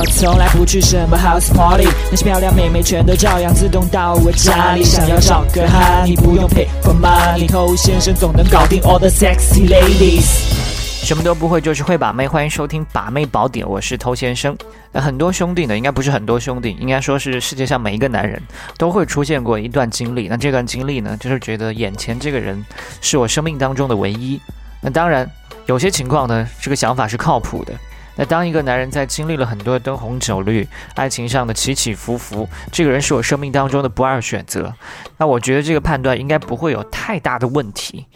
我从来不去什么 house party，那些漂亮妹妹全都照样自动到我家里。想要找个哈，你不用 pay for money，偷先生总能搞定 all the sexy ladies。什么都不会，就是会把妹。欢迎收听《把妹宝典》，我是偷先生。那很多兄弟呢，应该不是很多兄弟，应该说是世界上每一个男人都会出现过一段经历。那这段经历呢，就是觉得眼前这个人是我生命当中的唯一。那当然，有些情况呢，这个想法是靠谱的。那当一个男人在经历了很多灯红酒绿、爱情上的起起伏伏，这个人是我生命当中的不二选择。那我觉得这个判断应该不会有太大的问题。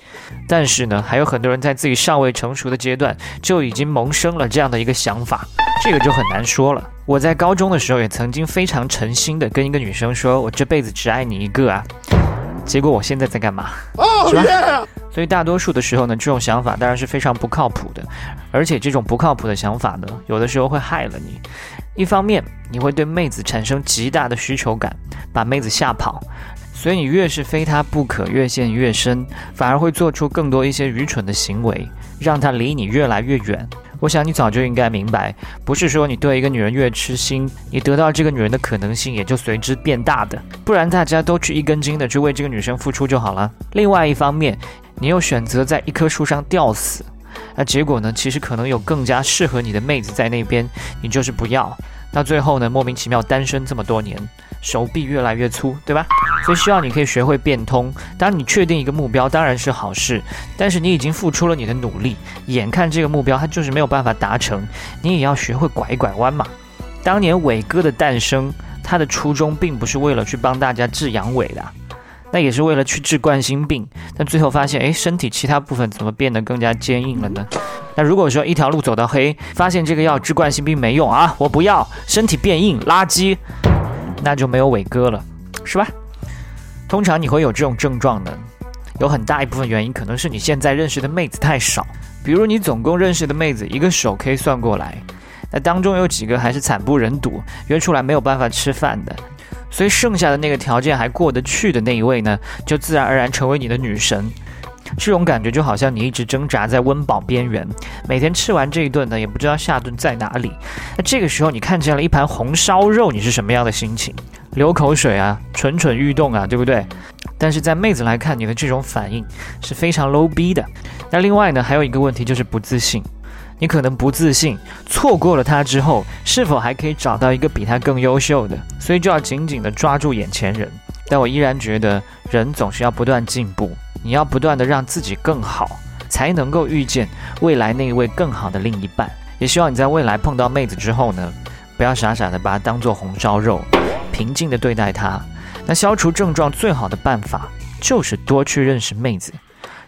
但是呢，还有很多人在自己尚未成熟的阶段就已经萌生了这样的一个想法，这个就很难说了。我在高中的时候也曾经非常诚心的跟一个女生说：“我这辈子只爱你一个啊。”结果我现在在干嘛？是吧？所以大多数的时候呢，这种想法当然是非常不靠谱的，而且这种不靠谱的想法呢，有的时候会害了你。一方面，你会对妹子产生极大的需求感，把妹子吓跑，所以你越是非她不可，越陷越深，反而会做出更多一些愚蠢的行为，让她离你越来越远。我想你早就应该明白，不是说你对一个女人越痴心，你得到这个女人的可能性也就随之变大的。不然大家都去一根筋的去为这个女生付出就好了。另外一方面，你又选择在一棵树上吊死，那结果呢？其实可能有更加适合你的妹子在那边，你就是不要。到最后呢，莫名其妙单身这么多年，手臂越来越粗，对吧？所以希望你可以学会变通。当你确定一个目标，当然是好事。但是你已经付出了你的努力，眼看这个目标它就是没有办法达成，你也要学会拐一拐弯嘛。当年伟哥的诞生，他的初衷并不是为了去帮大家治阳痿的，那也是为了去治冠心病。但最后发现，哎，身体其他部分怎么变得更加坚硬了呢？那如果说一条路走到黑，发现这个药治冠心病没用啊，我不要，身体变硬，垃圾，那就没有伟哥了，是吧？通常你会有这种症状的，有很大一部分原因可能是你现在认识的妹子太少。比如你总共认识的妹子一个手可以算过来，那当中有几个还是惨不忍睹，约出来没有办法吃饭的，所以剩下的那个条件还过得去的那一位呢，就自然而然成为你的女神。这种感觉就好像你一直挣扎在温饱边缘，每天吃完这一顿呢，也不知道下顿在哪里。那这个时候你看见了一盘红烧肉，你是什么样的心情？流口水啊，蠢蠢欲动啊，对不对？但是在妹子来看，你的这种反应是非常 low 逼的。那另外呢，还有一个问题就是不自信。你可能不自信，错过了他之后，是否还可以找到一个比他更优秀的？所以就要紧紧的抓住眼前人。但我依然觉得，人总是要不断进步。你要不断的让自己更好，才能够遇见未来那一位更好的另一半。也希望你在未来碰到妹子之后呢，不要傻傻的把她当做红烧肉，平静的对待她。那消除症状最好的办法就是多去认识妹子。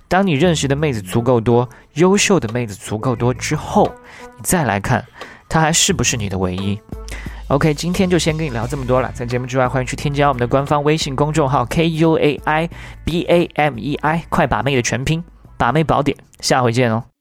当你认识的妹子足够多，优秀的妹子足够多之后，你再来看她还是不是你的唯一。OK，今天就先跟你聊这么多了。在节目之外，欢迎去添加我们的官方微信公众号 K U A I B A M E I，快把妹的全拼，把妹宝典。下回见哦。